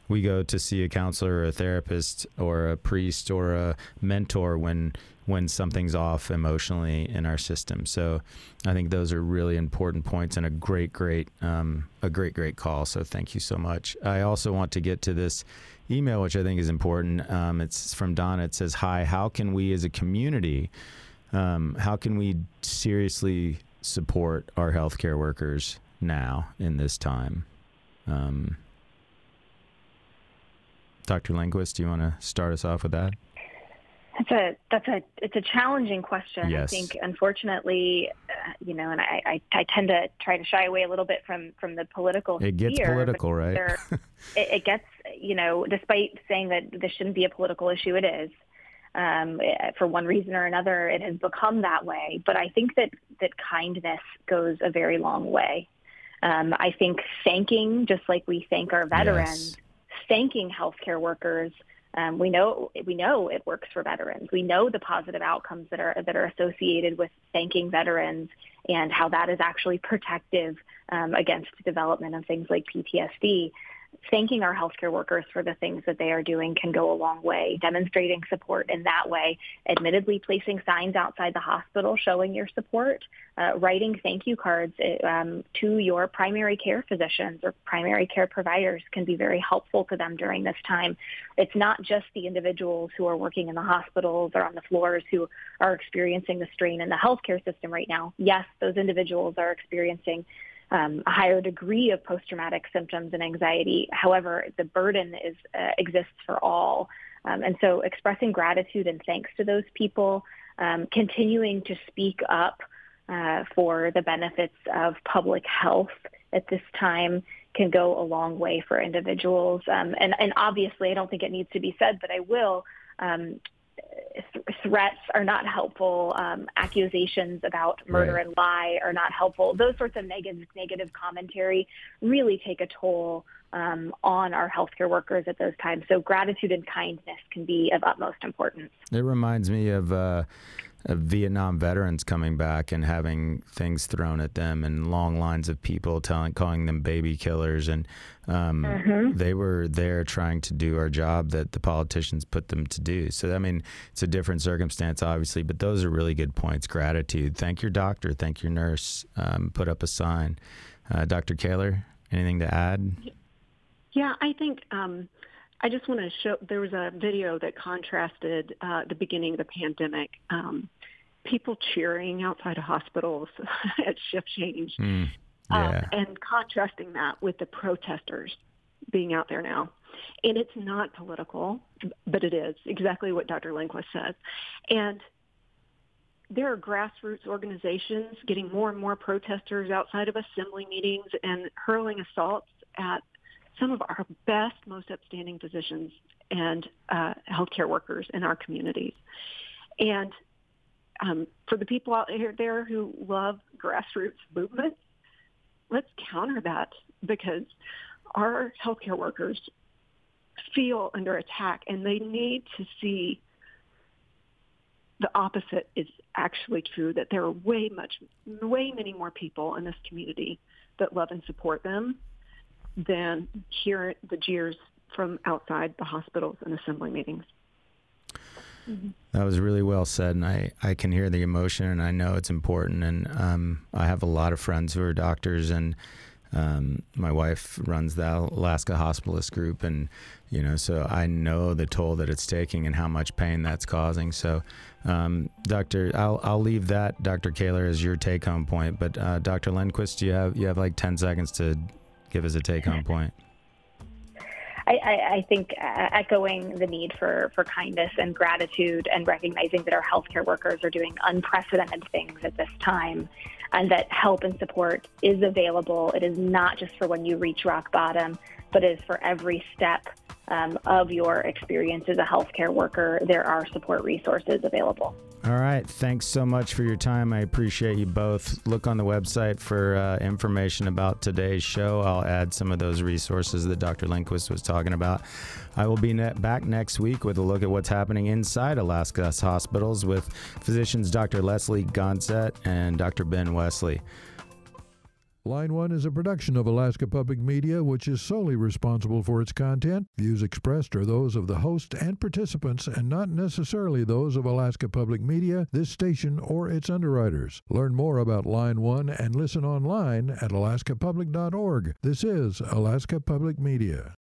We go to see a counselor or a therapist or a priest or a mentor when when something's off emotionally in our system. So I think those are really important points and a great, great, um, a great, great call. So thank you so much. I also want to get to this email, which I think is important. Um, it's from Donna. It says, "Hi, how can we as a community, um, how can we seriously support our healthcare workers now in this time?" Um, Dr. Lindquist, do you want to start us off with that? That's a that's a it's a challenging question. Yes. I think unfortunately, uh, you know, and I, I, I tend to try to shy away a little bit from from the political. It gets sphere, political, right? it, it gets you know, despite saying that this shouldn't be a political issue, it is. Um, for one reason or another, it has become that way. But I think that that kindness goes a very long way. Um, I think thanking, just like we thank our veterans, yes. thanking healthcare workers. Um, we know we know it works for veterans. We know the positive outcomes that are that are associated with thanking veterans and how that is actually protective um, against development of things like PTSD thanking our healthcare workers for the things that they are doing can go a long way. Demonstrating support in that way, admittedly placing signs outside the hospital showing your support, uh, writing thank you cards uh, um, to your primary care physicians or primary care providers can be very helpful to them during this time. It's not just the individuals who are working in the hospitals or on the floors who are experiencing the strain in the healthcare system right now. Yes, those individuals are experiencing um, a higher degree of post-traumatic symptoms and anxiety. However, the burden is uh, exists for all. Um, and so expressing gratitude and thanks to those people, um, continuing to speak up uh, for the benefits of public health at this time can go a long way for individuals. Um, and, and obviously, I don't think it needs to be said, but I will. Um, threats are not helpful. Um, accusations about murder right. and lie are not helpful. Those sorts of negative negative commentary really take a toll um, on our healthcare workers at those times. So gratitude and kindness can be of utmost importance. It reminds me of. Uh, of Vietnam veterans coming back and having things thrown at them and long lines of people telling calling them baby killers and um, mm-hmm. they were there trying to do our job that the politicians put them to do. So I mean, it's a different circumstance, obviously, but those are really good points. Gratitude. Thank your doctor. Thank your nurse. Um, put up a sign. Uh, Dr. Caylor, anything to add? Yeah, I think. Um, I just want to show. There was a video that contrasted uh, the beginning of the pandemic. Um, people cheering outside of hospitals at shift change, mm, yeah. um, and contrasting that with the protesters being out there now. And it's not political, but it is exactly what Dr. Lindquist says. And there are grassroots organizations getting more and more protesters outside of assembly meetings and hurling assaults at some of our best, most upstanding physicians and uh, healthcare workers in our communities. And um, for the people out there who love grassroots movements, let's counter that because our healthcare workers feel under attack and they need to see the opposite is actually true that there are way much way many more people in this community that love and support them than hear the jeers from outside the hospitals and assembly meetings. Mm-hmm. That was really well said, and I, I can hear the emotion, and I know it's important. And um, I have a lot of friends who are doctors, and um, my wife runs the Alaska Hospitalist Group, and you know, so I know the toll that it's taking and how much pain that's causing. So, um, Doctor, I'll I'll leave that, Doctor Caylor, as your take-home point. But uh, Doctor Lindquist, you have you have like ten seconds to give us a take-home point. I, I, I think uh, echoing the need for, for kindness and gratitude and recognizing that our healthcare workers are doing unprecedented things at this time and that help and support is available. It is not just for when you reach rock bottom, but is for every step um, of your experience as a healthcare worker. There are support resources available. All right. Thanks so much for your time. I appreciate you both. Look on the website for uh, information about today's show. I'll add some of those resources that Dr. Lindquist was talking about. I will be back next week with a look at what's happening inside Alaska's hospitals with physicians Dr. Leslie Gonsette and Dr. Ben Wesley. Line 1 is a production of Alaska Public Media, which is solely responsible for its content. Views expressed are those of the host and participants, and not necessarily those of Alaska Public Media, this station, or its underwriters. Learn more about Line 1 and listen online at alaskapublic.org. This is Alaska Public Media.